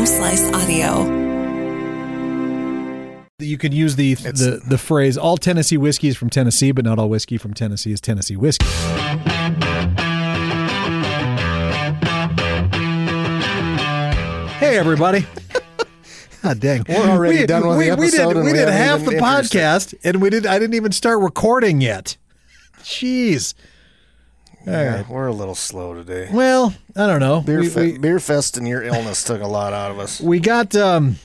Home Slice Audio. You could use the the the phrase "all Tennessee whiskey is from Tennessee, but not all whiskey from Tennessee is Tennessee whiskey." Hey, everybody! God ah, dang, We're already we, done with we, the we episode did and we we did haven't half the podcast, and we did. I didn't even start recording yet. Jeez. All Yeah, right. we're a little slow today. Well, I don't know. Beer, We- fe- we- beer fest and your illness took a lot out of us. we got um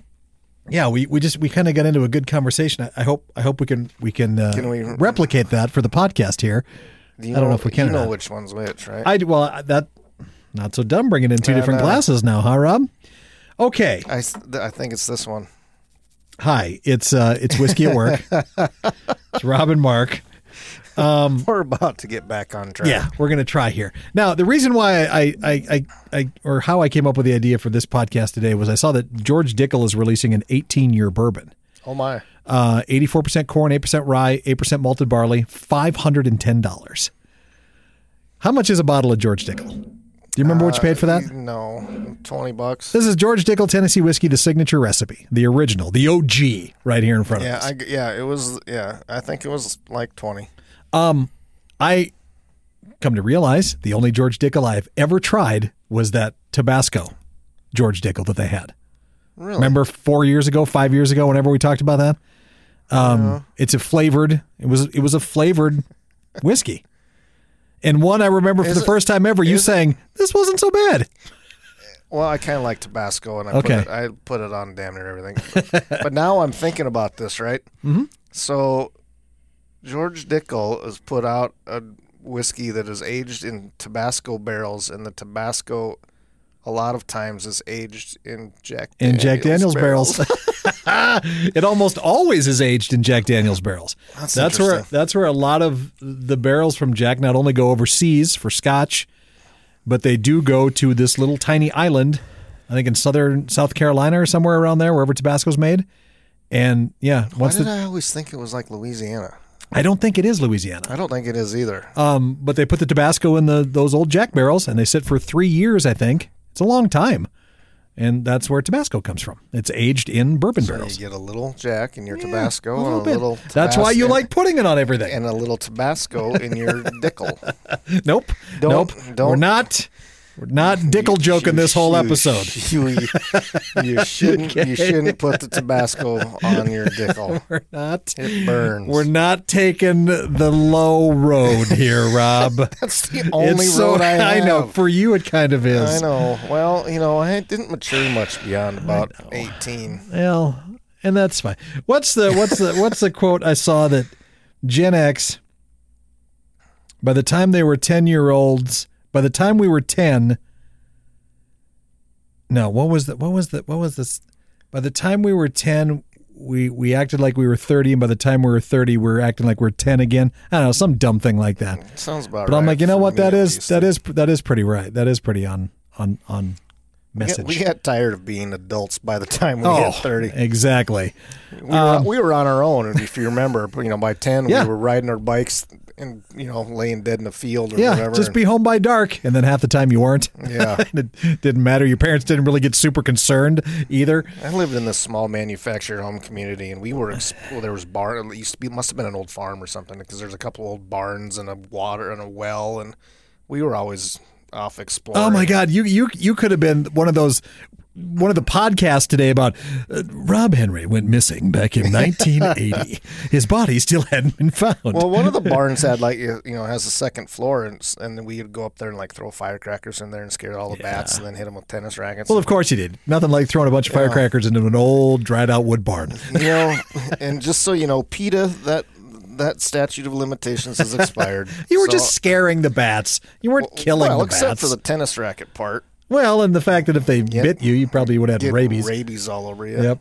yeah we, we just we kind of got into a good conversation I, I hope i hope we can we can, uh, Can we- replicate that for the podcast here Do I don't know if we can You know which one's which, right? i well that not so dumb bringing in two Yeah, different no. glasses now huh rob okay I, s- th- I think it's this one. hi it's uh it's whiskey at work it's rob and mark We're about to get back on track. yeah we're gonna try here now the reason why I, I i i or how i came up with the idea for this podcast today was i saw that george dickel is releasing an 18 year bourbon Oh my. uh, 84% corn, 8% rye, 8% malted barley, $510. How much is a bottle of George Dickel? Do you remember what you paid for that? No, twenty bucks. This is George Dickel Tennessee whiskey, the signature recipe, the original, the OG, right here in front of Yeah, us. I, yeah, it was. Yeah, I think it was like twenty. Um, I come to realize the only George Dickel I've ever tried was that Tabasco George Dickel that they had. Really? Remember four years ago, five years ago, whenever we talked about that? Um, It's a flavored. It was it was a flavored whiskey, and one I remember for Is the it- first time ever you is it- saying this wasn't so bad. Well, I kind of like Tabasco, and I Okay. put it, I put it on damn near everything. But, but now I'm thinking about this, right? Mm-hmm. So George Dickel has put out a whiskey that is aged in Tabasco barrels, and the Tabasco, a lot of times, is aged in Jack In Jack Daniel's barrels, it almost always is aged in Jack Daniel's barrels. That's that's where that's where a lot of the barrels from Jack not only go overseas for Scotch, but they do go to this little tiny island, I think in southern South Carolina or somewhere around there, wherever Tabasco's made. And yeah, Why once did the, I always think it was like Louisiana? I don't think it is Louisiana. I don't think it is either. Um, but they put the Tabasco in the those old Jack barrels, and they sit for three years. I think it's a long time, and that's where Tabasco comes from. It's aged in bourbon So barrels. you get a little Jack in your Yeah, Tabasco, a little bit. little. That's why you like putting it on everything. and a little Tabasco in your Dickel. nope, Don't- nope. don't- We're not. We're not Dickel joking this whole You- episode. You, you shouldn't. You shouldn't put the Tabasco on your Dickel. We're not. It burns. We're not taking the low road here, Rob. That's the only it's road so, I have. know. For you, it kind of is. I know. Well, you know, I didn't mature much beyond about eighteen. Well, and that's fine. What's the what's the what's the quote I saw that Gen X by the time they were 10 year olds, by the time we were 10 No, what was the what was the what was this by the time we were 10 we we acted like we were 30 and by the time we were 30 we are acting like we're 10 again. I don't know, some dumb thing like that. Sounds about But right. I'm like, you know what that at is that is that is pretty right. That is pretty on on on We got- We got tired of being adults by the time we oh, hit thirty. exactly. We were, um, we were on our own, and if you remember, you know, by ten, Yeah. we were riding our bikes and you know laying dead in the field or Yeah, whatever. just be home by dark, and then half the time you weren't. Yeah. It didn't matter. Your parents didn't really get super concerned either. I lived in this small manufactured home community, and we were well, there was barn. It used to be must have been an old farm or something because there's a couple old barns and a water and a well, and we were always off exploring. Oh my God, you you you could have been one of those. One of the podcasts today about uh, Rob Henry went missing back in 1980. His body still hadn't been found. Well, one of the barns had like you know has a second floor, and and then we would go up there and like throw firecrackers in there and scare all the bats, and then hit them with tennis rackets. Well, of course you did. Nothing like throwing a bunch of firecrackers into an old dried out wood barn. you know, and just so you know, PETA that that statute of limitations has expired. You were So- just scaring the bats. You weren't killing well, the except bats. for the tennis racket part. well, and the fact that if they bit you, you probably would have had rabies. rabies all over you. Yep.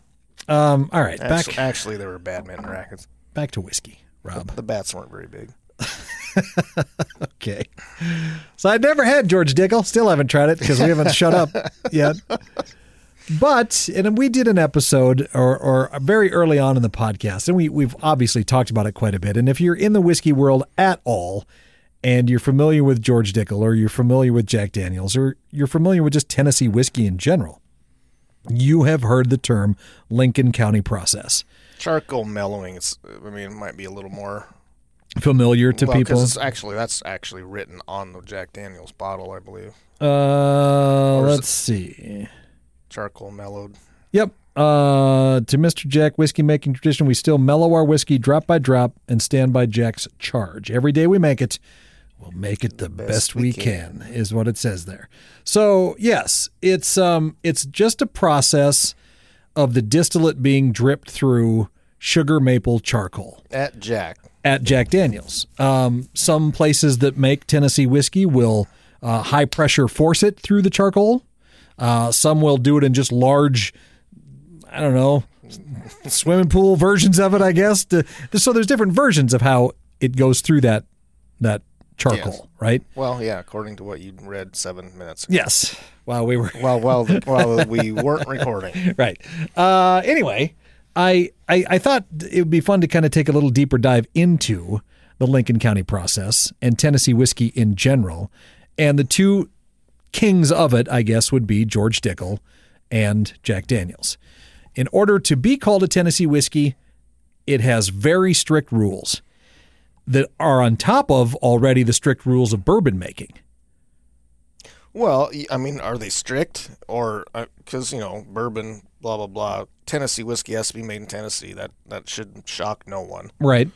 Um, all right, Actually, back actually, there were badminton rackets. back to whiskey, Rob. The bats weren't very big. Okay. So I'd never had George Dickel. Still haven't tried it because we haven't shut up yet. But and we did an episode or, or very early on in the podcast, and we we've obviously talked about it quite a bit. And if you're in the whiskey world at all, and you're familiar with George Dickel, or you're familiar with Jack Daniels, or you're familiar with just Tennessee whiskey in general, you have heard the term Lincoln County process. Charcoal mellowing. It's. I mean, it might be a little more Familiar to well, people? It's actually that's actually written on the Jack Daniel's bottle, I believe. Uh, let's see. Charcoal mellowed. Yep. Uh, to Mr. Jack whiskey making tradition, we still mellow our whiskey drop by drop and stand by Jack's charge. Every day we make it, we'll make it the, best, we can. is what it says there. So yes, it's um, it's just a process of the distillate being dripped through sugar maple charcoal At Jack. at Jack Daniels. Um, some places that make Tennessee whiskey will uh, high pressure force it through the charcoal. Uh, some will do it in just large, I don't know, swimming pool versions of it. I guess. To, so there's different versions of how it goes through that that charcoal, Yes. right? Well, yeah, according to what you read seven minutes ago. Yes. While we were Well, well, well, we weren't recording. right. Uh, anyway, I, I I thought it would be fun to kind of take a little deeper dive into the Lincoln County process and Tennessee whiskey in general, and the two kings of it, I guess, would be George Dickel and Jack Daniels. In order to be called a Tennessee whiskey, it has very strict rules that are on top of already the strict rules of bourbon making. Well, I mean, are they strict or uh, because you know bourbon, blah blah blah. Tennessee whiskey has to be made in Tennessee. That that should shock no one. Right.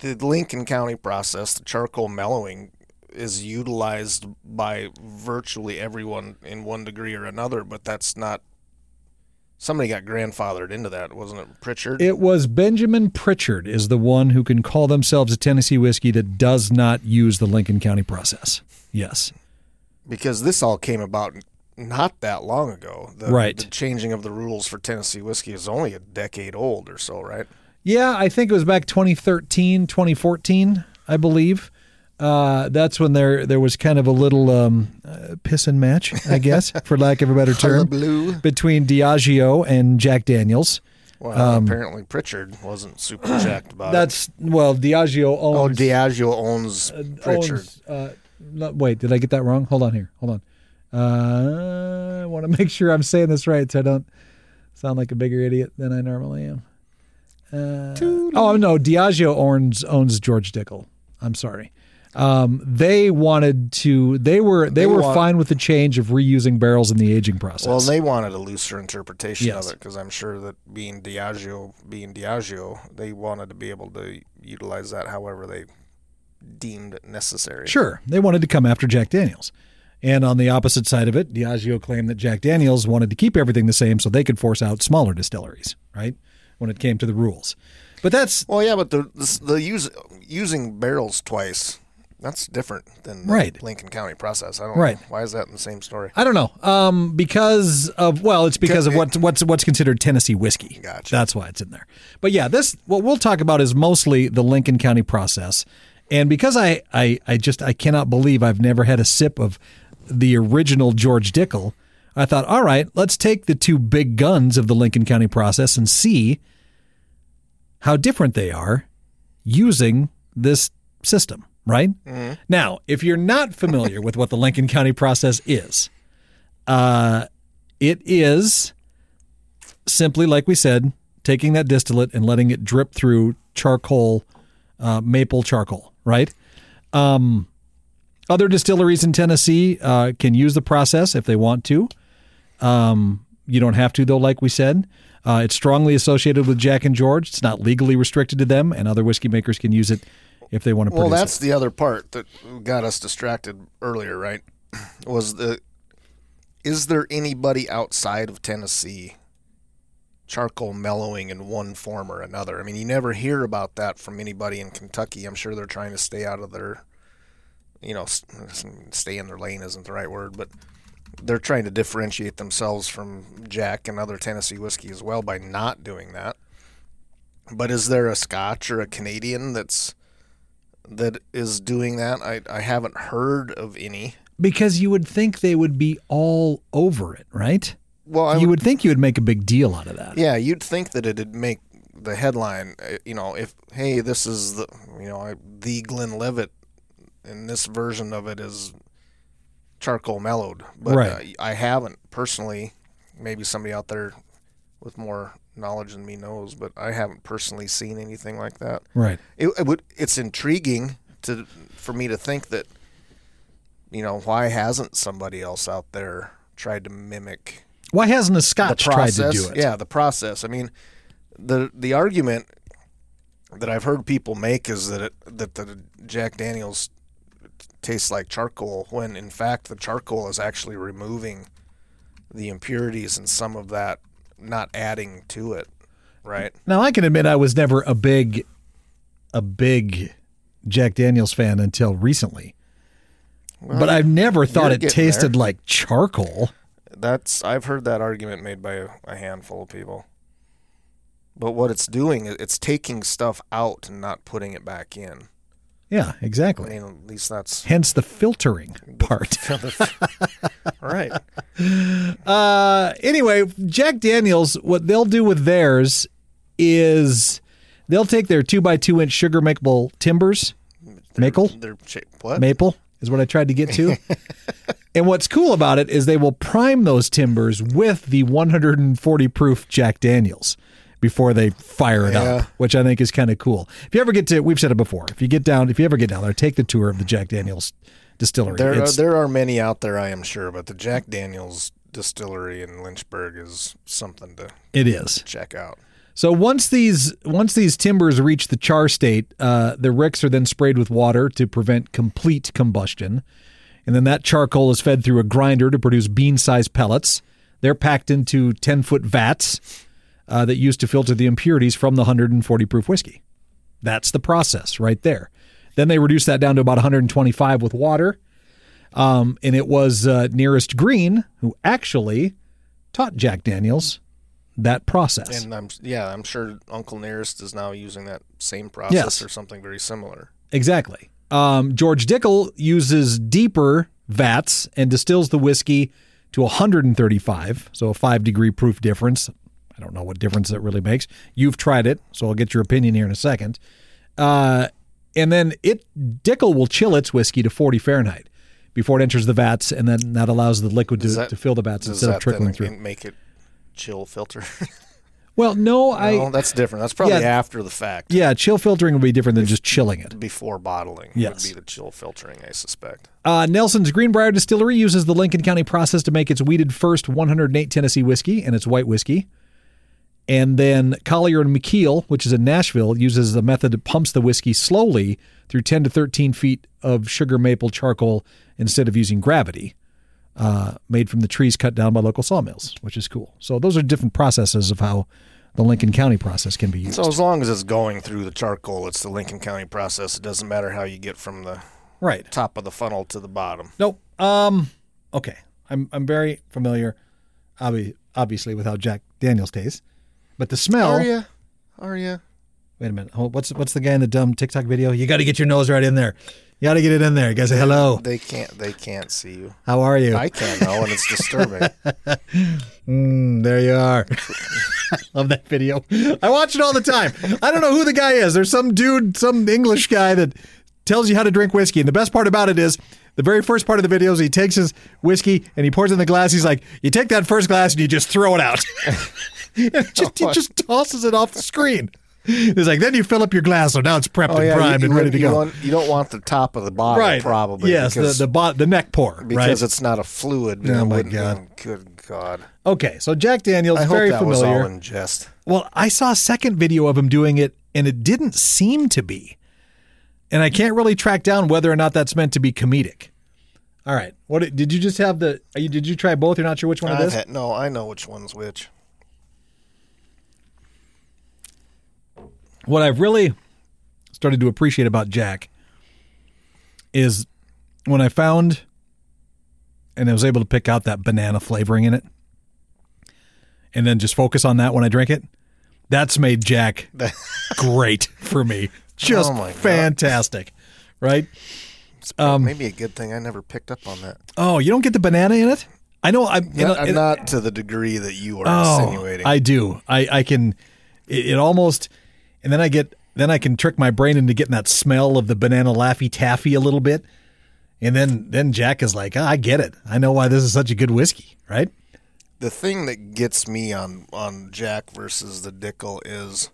The Lincoln County process, the charcoal mellowing, is utilized by virtually everyone in one degree or another. But that's not. Somebody got grandfathered into that, wasn't it? Pritchard. It was Benjamin Pritchard is the one who can call themselves a Tennessee whiskey that does not use the Lincoln County process. Yes. because this all came about not that long ago. The, Right. The changing of the rules for Tennessee whiskey is only a decade old or so, right? Yeah, I think it was back 2013, 2014, I believe. Uh, that's when there there was kind of a little um, uh, piss and match, I guess, for lack of a better term, between Diageo and Jack Daniels. Well, apparently Pritchard wasn't super jacked about it. Um, That's well, Diageo owns. Oh. Diageo owns Pritchard. owns, uh, no, wait, did I get that wrong? Hold on here. Hold on. Uh, I want to make sure I'm saying this right so I don't sound like a bigger idiot than I normally am. Uh, oh no, Diageo owns owns George Dickel. I'm sorry. Um, they wanted to. They were they, They were want- fine with the change of reusing barrels in the aging process. Well, they wanted a looser interpretation Yes. of it because I'm sure that being Diageo, being Diageo, they wanted to be able to utilize that however they deemed necessary. Sure, they wanted to come after Jack Daniels. And on the opposite side of it, Diageo claimed that Jack Daniels wanted to keep everything the same so they could force out smaller distilleries, right? When it came to the rules. But that's Well, yeah, but the the, the use, using barrels twice. That's different than the Right. Lincoln County process. I don't Right. know. Why is that in the same story? I don't know. Um, because of well, it's because of what's what's what's considered Tennessee whiskey. Gotcha. That's why it's in there. But yeah, this what we'll talk about is mostly the Lincoln County process. And because I I, I just I cannot believe I've never had a sip of the original George Dickel, I thought, all right, let's take the two big guns of the Lincoln County process and see how different they are using this system, right? Now, if you're not familiar with what the Lincoln County process is, uh, it is simply, like we said, taking that distillate and letting it drip through charcoal, uh, maple charcoal, right? Um, other distilleries in Tennessee uh, can use the process if they want to. Um, you don't have to, though, like we said. Uh, it's strongly associated with Jack and George. It's not legally restricted to them, and other whiskey makers can use it if they want to Well, that's the other part that got us distracted earlier, right? Was the is there anybody outside of Tennessee charcoal mellowing in one form or another? I mean, you never hear about that from anybody in Kentucky. I'm sure they're trying to stay out of their, you know, stay in their lane isn't the right word, but they're trying to differentiate themselves from Jack and other Tennessee whiskey as well by not doing that. But is there a Scotch or a Canadian that's that is doing that? I, I haven't heard of any. because you would think they would be all over it, right? Well, I you would think you would make a big deal out of that. yeah, you'd think that it'd make the headline. uh, You know, if hey, this is the you know the Glenlivet, and this version of it is charcoal mellowed, but Right. uh, I haven't personally. Maybe somebody out there with more knowledge than me knows, but I haven't personally seen anything like that. Right. It, it would. It's intriguing to for me to think that. You know why hasn't somebody else out there tried to mimic Why hasn't a the Scotch tried to do it? Yeah, the process. I mean, the the argument that I've heard people make is that it, that the Jack Daniels tastes like charcoal when in fact the charcoal is actually removing the impurities and some of that not adding to it, right? Now I can admit I was never a big, a big Jack Daniels fan until recently. but I've never thought it tasted there. like charcoal. That's I've heard that argument made by a, a handful of people. But what it's doing is it's taking stuff out and not putting it back in. Yeah, exactly. I mean, at least that's Hence the filtering part. right. Uh, anyway, Jack Daniels, what they'll do with theirs is they'll take their two by two inch sugar maple timbers, maple, They're what? maple is what I tried to get to. and what's cool about it is they will prime those timbers with the 140 proof Jack Daniels before they fire it Yeah. up, which I think is kind of cool. If you ever get to, we've said it before. If you get down, if you ever get down there, take the tour of the Jack Daniels distillery. There, are, there are many out there, I am sure, but the Jack Daniels distillery in Lynchburg is something to it is. check out. So once these once these timbers reach the char state, uh, the ricks are then sprayed with water to prevent complete combustion, and then that charcoal is fed through a grinder to produce bean-sized pellets. They're packed into ten foot vats uh, that used to filter the impurities from the 140 proof whiskey. That's the process right there. Then they reduce that down to about 125 with water. Um, and it was uh, Nearest Green who actually taught Jack Daniels that process. And I'm yeah, I'm sure Uncle Nearest is now using that same process Yes. or something very similar. Exactly. Um, George Dickel uses deeper vats and distills the whiskey to 135, so a five degree proof difference. I don't know what difference that really makes. You've tried it, so I'll get your opinion here in a second. Uh, and then it Dickel will chill its whiskey to 40 Fahrenheit before it enters the vats, and then that allows the liquid to, that- to fill the vats instead of trickling then through. make it chill filter? Well, no, I no, that's different. That's probably Yeah. after the fact. yeah, chill filtering would be different than just chilling it. Before bottling Yes. would be the chill filtering, I suspect. Uh, Nelson's Greenbrier Distillery uses the Lincoln County process to make its weeded first 108 Tennessee whiskey and its white whiskey. And then Collier and McKeel, which is in Nashville, uses the method that pumps the whiskey slowly through 10 to 13 feet of sugar maple charcoal instead of using gravity, uh, made from the trees cut down by local sawmills, which is cool. So those are different processes of how the Lincoln County process can be used. So as long as it's going through the charcoal, it's the Lincoln County process. It doesn't matter how you get from the right. top of the funnel to the bottom. Nope. Um. Okay. I'm I'm very familiar, obvi- obviously, with how Jack Daniels tastes, but the smell. Are you? Are you? Wait a minute. Hold- What's what's the guy in the dumb TikTok video? You got to get your nose right in there. You got to get it in there. You got to say hello. They can't. They can't see you. How are you? I can't know, and it's disturbing. Mm, there you are. I love that video. I watch it all the time. I don't know who the guy is. There's some dude, some English guy that tells you how to drink whiskey. And the best part about it is the very first part of the video is he takes his whiskey and he pours it in the glass. He's like, you take that first glass and you just throw it out. And just, he oh, just tosses it off the screen. It's like, then you fill up your glass, so now it's prepped oh, and primed you, and ready to you go. Want, you don't want the top of the bottle, right. probably. Yes, because, the the, bot, the neck pour. because right. it's not a fluid. Oh, my God. Oh, good God! Okay, so Jack Daniels, I hope very that familiar. was all in jest. Well, I saw a second video of him doing it, and it didn't seem to be. And I can't really track down whether or not that's meant to be comedic. All right, what did you just have the? You, did you try both? You're not sure which one it I've is. had, no, I know which one's which. What I've really started to appreciate about Jack is when I found and I was able to pick out that banana flavoring in it and then just focus on that when I drink it. That's made Jack great for me. Just Oh fantastic. Right? Um, Maybe a good thing I never picked up on that. Oh, you don't get the banana in it? I know I'm you Yeah, know, I'm it- not to the degree that you are Oh, insinuating. I do. I, I can. It, it almost, and then I get, then I can trick my brain into getting that smell of the banana laffy taffy a little bit, And then then Jack is like, "Ah, I get it. I know why this is such a good whiskey, right? The thing that gets me on on Jack versus the Dickel is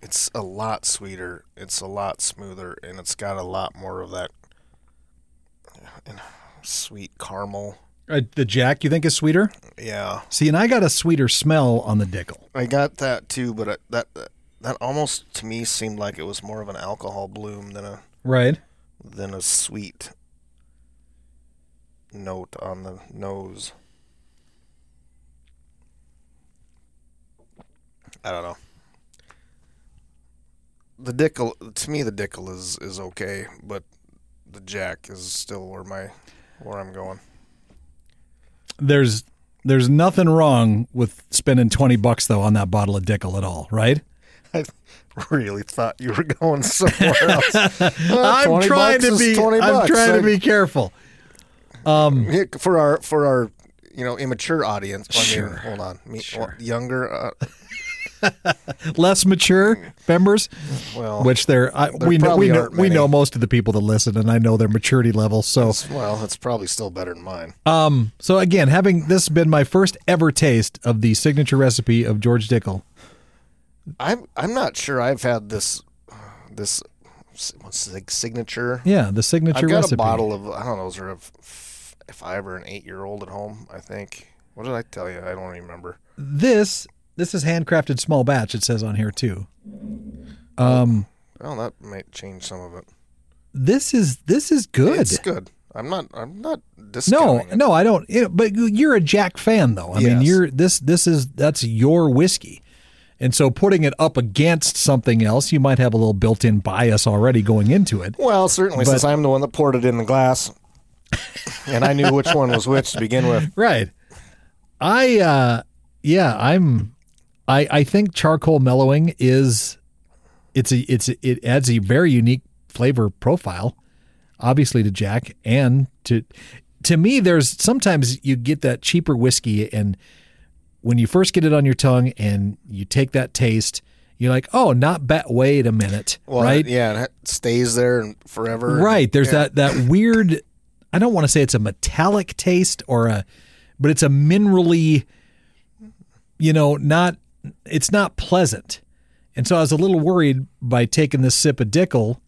it's a lot sweeter, it's a lot smoother, and it's got a lot more of that uh, sweet caramel. Uh, the Jack you think is sweeter? Yeah, See, and I got a sweeter smell on the Dickel. I got that too, but I, that that almost to me seemed like it was more of an alcohol bloom than a Right. than a sweet note on the nose. I don't know. The Dickel to me the Dickel is is okay, but the Jack is still where my where I'm going. There's there's nothing wrong with spending 20 bucks though on that bottle of Dickel at all, right? I really thought you were going somewhere else. Well, I'm 20 trying to be 20 I'm bucks. trying I- to be careful. Yeah, for our for our you know immature audience. I Sure. mean, hold on, me, Sure. younger. Uh, Less mature members, well, which they're I, we know we know we know most of the people that listen and I know their maturity level. So it's- well, it's probably still better than mine. Um, so again, having this been my first ever taste of the signature recipe of George Dickel. I'm I'm not sure I've had this this what's signature. Yeah, the signature I've got recipe. a bottle of I don't know, is there a f- five or an eight year old at home? I think. What did I tell you? I don't remember. This this is handcrafted small batch. It says on here too. Um, Well, that might change some of it. this is this is good. It's good. I'm not. I'm not No, it. no, I don't. You know, but you're a Jack fan, though. I mean, you're this. This is that's your whiskey, and so putting it up against something else, you might have a little built-in bias already going into it. Well, certainly, But- since I'm the one that poured it in the glass, and I knew which one was which to begin with. Right. I uh yeah, I'm I I think charcoal mellowing is it's a it's a, it adds a very unique flavor profile obviously to Jack and to to me there's sometimes you get that cheaper whiskey and when you first get it on your tongue and you take that taste you're like, "Oh, not bad. Wait a minute." Well, right? Yeah, and it stays there forever. Right. There's Yeah. that that weird. I don't want to say it's a metallic taste or a, but it's a minerally. You know, not. It's not pleasant, and so I was a little worried by taking this sip of Dickel.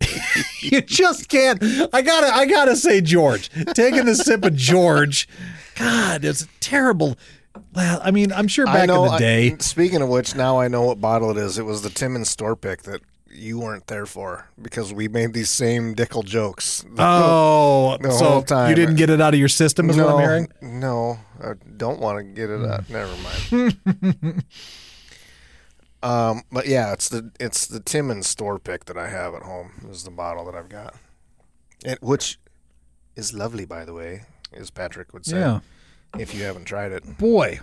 you just can't. I gotta. I gotta say, George, taking the sip of George. God, it's terrible. Well, I mean, I'm sure I back know, in the I- day. speaking of which, now I know what bottle it is. It was the Tim and Store pick that you weren't there for because we made these same Dickel jokes. oh, the so whole time. you didn't get it out of your system, is no, what I'm hearing. no, I don't want to get it out. Never mind. um, but yeah, it's the it's the Tim and Store pick that I have at home. Is the bottle that I've got, it, which is lovely, by the way, as Patrick would say. Yeah. If you haven't tried it, Boy.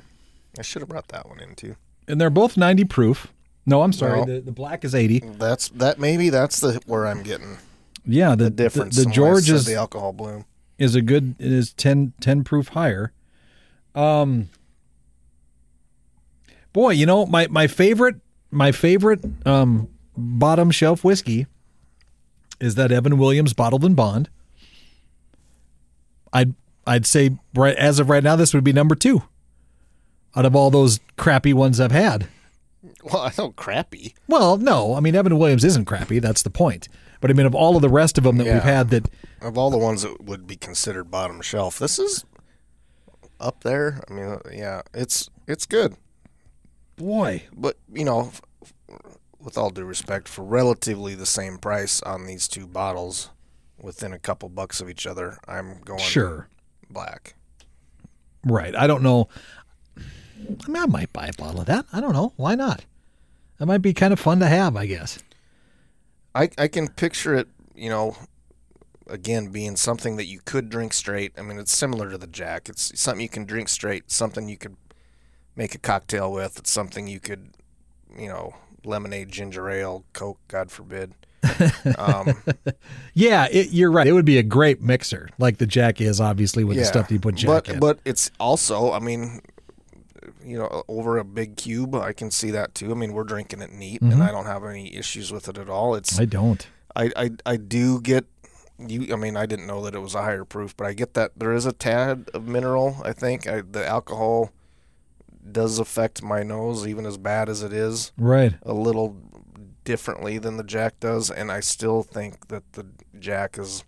I should have brought that one in too. And they're both 90 proof. No, I'm sorry. No. The, the black is 80. That's that. Maybe that's the where I'm getting Yeah, the, the difference. The, the George is, the alcohol bloom. is a good. It is 10, 10 proof higher. Um, boy, you know my my favorite my favorite um bottom shelf whiskey is that Evan Williams bottled and bond. I'd I'd say right as of right now this would be number two out of all those crappy ones I've had. Well, I know crappy. Well, no, I mean Evan Williams isn't crappy. That's the point. But I mean, of all of the rest of them that Yeah. we've had, that Of all the ones that would be considered bottom shelf, this is up there. I mean, uh, yeah, it's it's good. boy, But you know, with all due respect, for relatively the same price on these two bottles, within a couple bucks of each other, I'm going sure, black. right? I don't know. I mean, I might buy a bottle of that. I don't know. Why not? That might be kind of fun to have, I guess. I I can picture it. You know, again being something that you could drink straight. I mean, it's similar to the Jack. It's something you can drink straight. Something you could make a cocktail with. It's something you could, you know, lemonade, ginger ale, Coke, God forbid. Um, Yeah, it, you're right. It would be a great mixer, like the Jack is, obviously, with the stuff you put Jack but in. but it's also, I mean, you know, over a big cube, I can see that too. I mean, we're drinking it neat, and mm-hmm. I don't have any issues with it at all. It's I don't. I, I I do get you. I mean, I didn't know that it was a higher proof, but I get that there is a tad of mineral. I think I, the alcohol does affect my nose, even as bad as it is, Right. a little differently than the Jack does, and I still think that the Jack is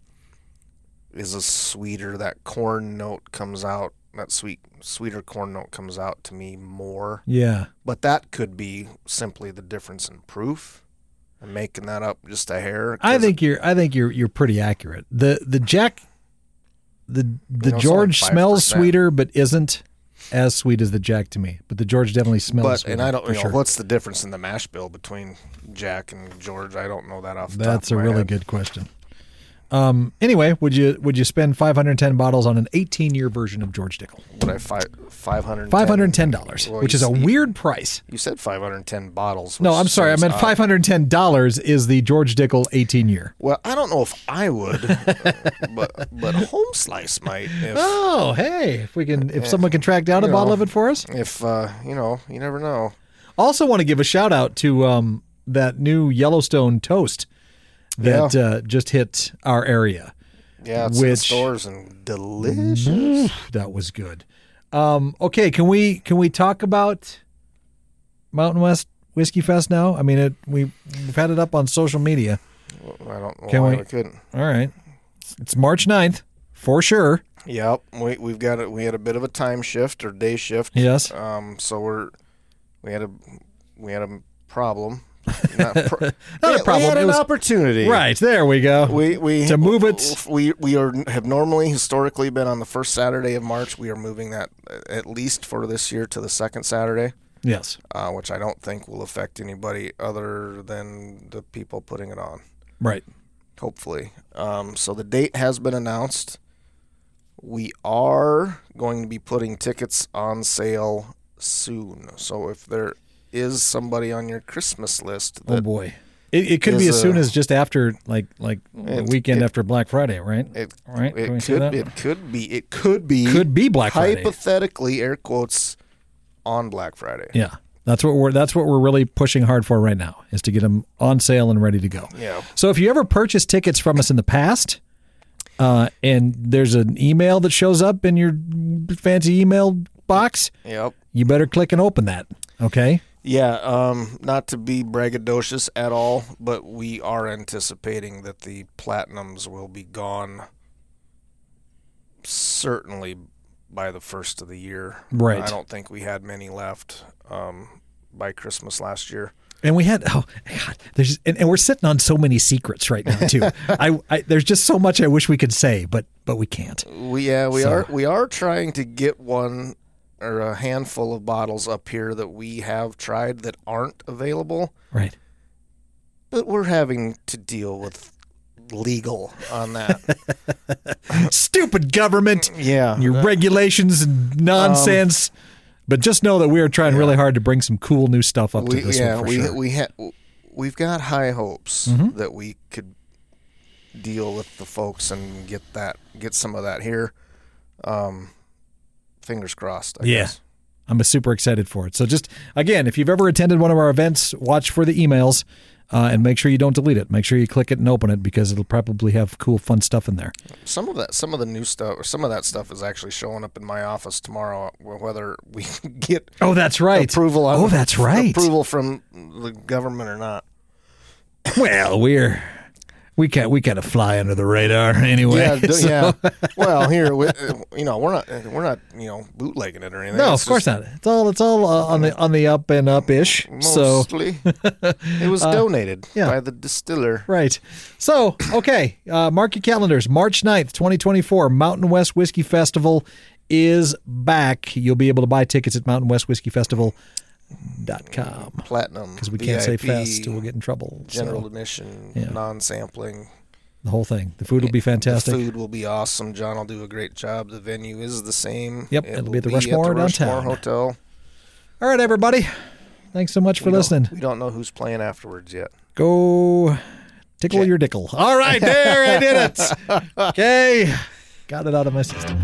is a sweeter. That corn note comes out. That sweet, sweeter corn note comes out to me more. Yeah. But that could be simply the difference in proof. I'm making that up just a hair. I think you're I think you're you're pretty accurate. The the Jack the the know, George only smells sweeter but isn't as sweet as the Jack to me. But the George definitely smells But sweeter. and I don't you know sure. what's the difference in the mash bill between Jack and George. I don't know that off. The That's top a of my really head. good question. Um anyway, would you would you spend 510 bottles on an 18-year version of George Dickel? Would I five five hundred $510, Well, which is a see- weird price. You said five hundred ten bottles. No, I'm sorry. I meant $510 is the George Dickel 18 year. Well, I don't know if I would, but but Home Slice might. If Oh, hey, if we can if someone can track down a You bottle of it for us. if uh, you know, you never know. Also, want to give a shout out to um, that new Yellowstone toast that Yeah. uh, just hit our area. Yeah, Which- stores and delicious. That was good. Um, okay, can we can we talk about Mountain West Whiskey Fest now? I mean, it, we we've had it up on social media. I don't know Can why we- we couldn't. All right, it's March 9th for sure. Yep, we we've got it. We had a bit of a time shift or day shift. Yes. Um, so we're we had a we had a problem. Not, pro- Not a We- We had it an was- opportunity. Right there we go. We we To move it- We we are have normally historically been on the first Saturday of March. We are moving that uh, at least for this year to the second Saturday, yes, uh, which I don't think will affect anybody other than the people putting it on. right. hopefully. Um, so the date has been announced. We are going to be putting tickets on sale soon. So if there is somebody on your Christmas list Oh boy, it, it could be as soon uh, as just after like like the It- weekend it- after Black Friday, right? it, right, it could it could be it could be Could be Black Friday. hypothetically air quotes on Black Friday. Yeah, that's what we're that's what we're really pushing hard for right now is to get them on sale and ready to go. Yeah. So if you ever purchased tickets from us in the past, uh, and there's an email that shows up in your fancy email box, Yep. you better click and open that. Okay. Yeah, um, not to be braggadocious at all, but we are anticipating that the platinums will be gone certainly by the first of the year. Right. I don't think we had many left um, by Christmas last year. And we had oh God, there's and, and we're sitting on so many secrets right now too. I, I there's just so much I wish we could say, but but we can't. We yeah, we So- are we are trying to get one or a handful of bottles up here that we have tried that aren't available, Right. but we're having to deal with legal on that. Stupid government. yeah. your regulations and nonsense. but just know that we are trying really hard to bring some cool new stuff up we, to this yeah, one for we sure. we ha- we've got high hopes Mm-hmm. that we could deal with the folks and get that get some of that here. Um, fingers crossed. I Yeah. guess. I'm super excited for it. So just again, if you've ever attended one of our events, watch for the emails uh, and make sure you don't delete it. Make sure you click it and open it because it'll probably have cool, fun stuff in there. Some of that, some of the new stuff, or some of that stuff is actually showing up in my office tomorrow. Whether we get Oh, that's right. approval, on, Oh, that's right. approval from the government or not. Well, we're we can't we kind of fly under the radar anyway. Yeah, d- so- yeah. Well, here, we, uh, you know, we're not, we're not, you know, bootlegging it or anything. No, It's of course just not. It's all it's all uh, on the on the up and up ish. So Mostly, it was donated Uh, yeah. by the distiller. Right. So, okay, uh, mark your calendars. March 9th, 2024, Mountain West Whiskey Festival is back. You'll be able to buy tickets at mountainwestwhiskeyfestival.com Platinum. because we can't say VIP, fest or we'll get in trouble. So, General admission, yeah. non-sampling. the whole thing. The food will be fantastic. The food will be awesome. John will do a great job. The venue is the same. Yep, It it'll will be at the at Rushmore downtown. Hotel. All right, everybody. Thanks so much for We don't- listening. We don't know who's playing afterwards yet. Go tickle your dickle. All right, there, I did it. Okay, got it out of my system.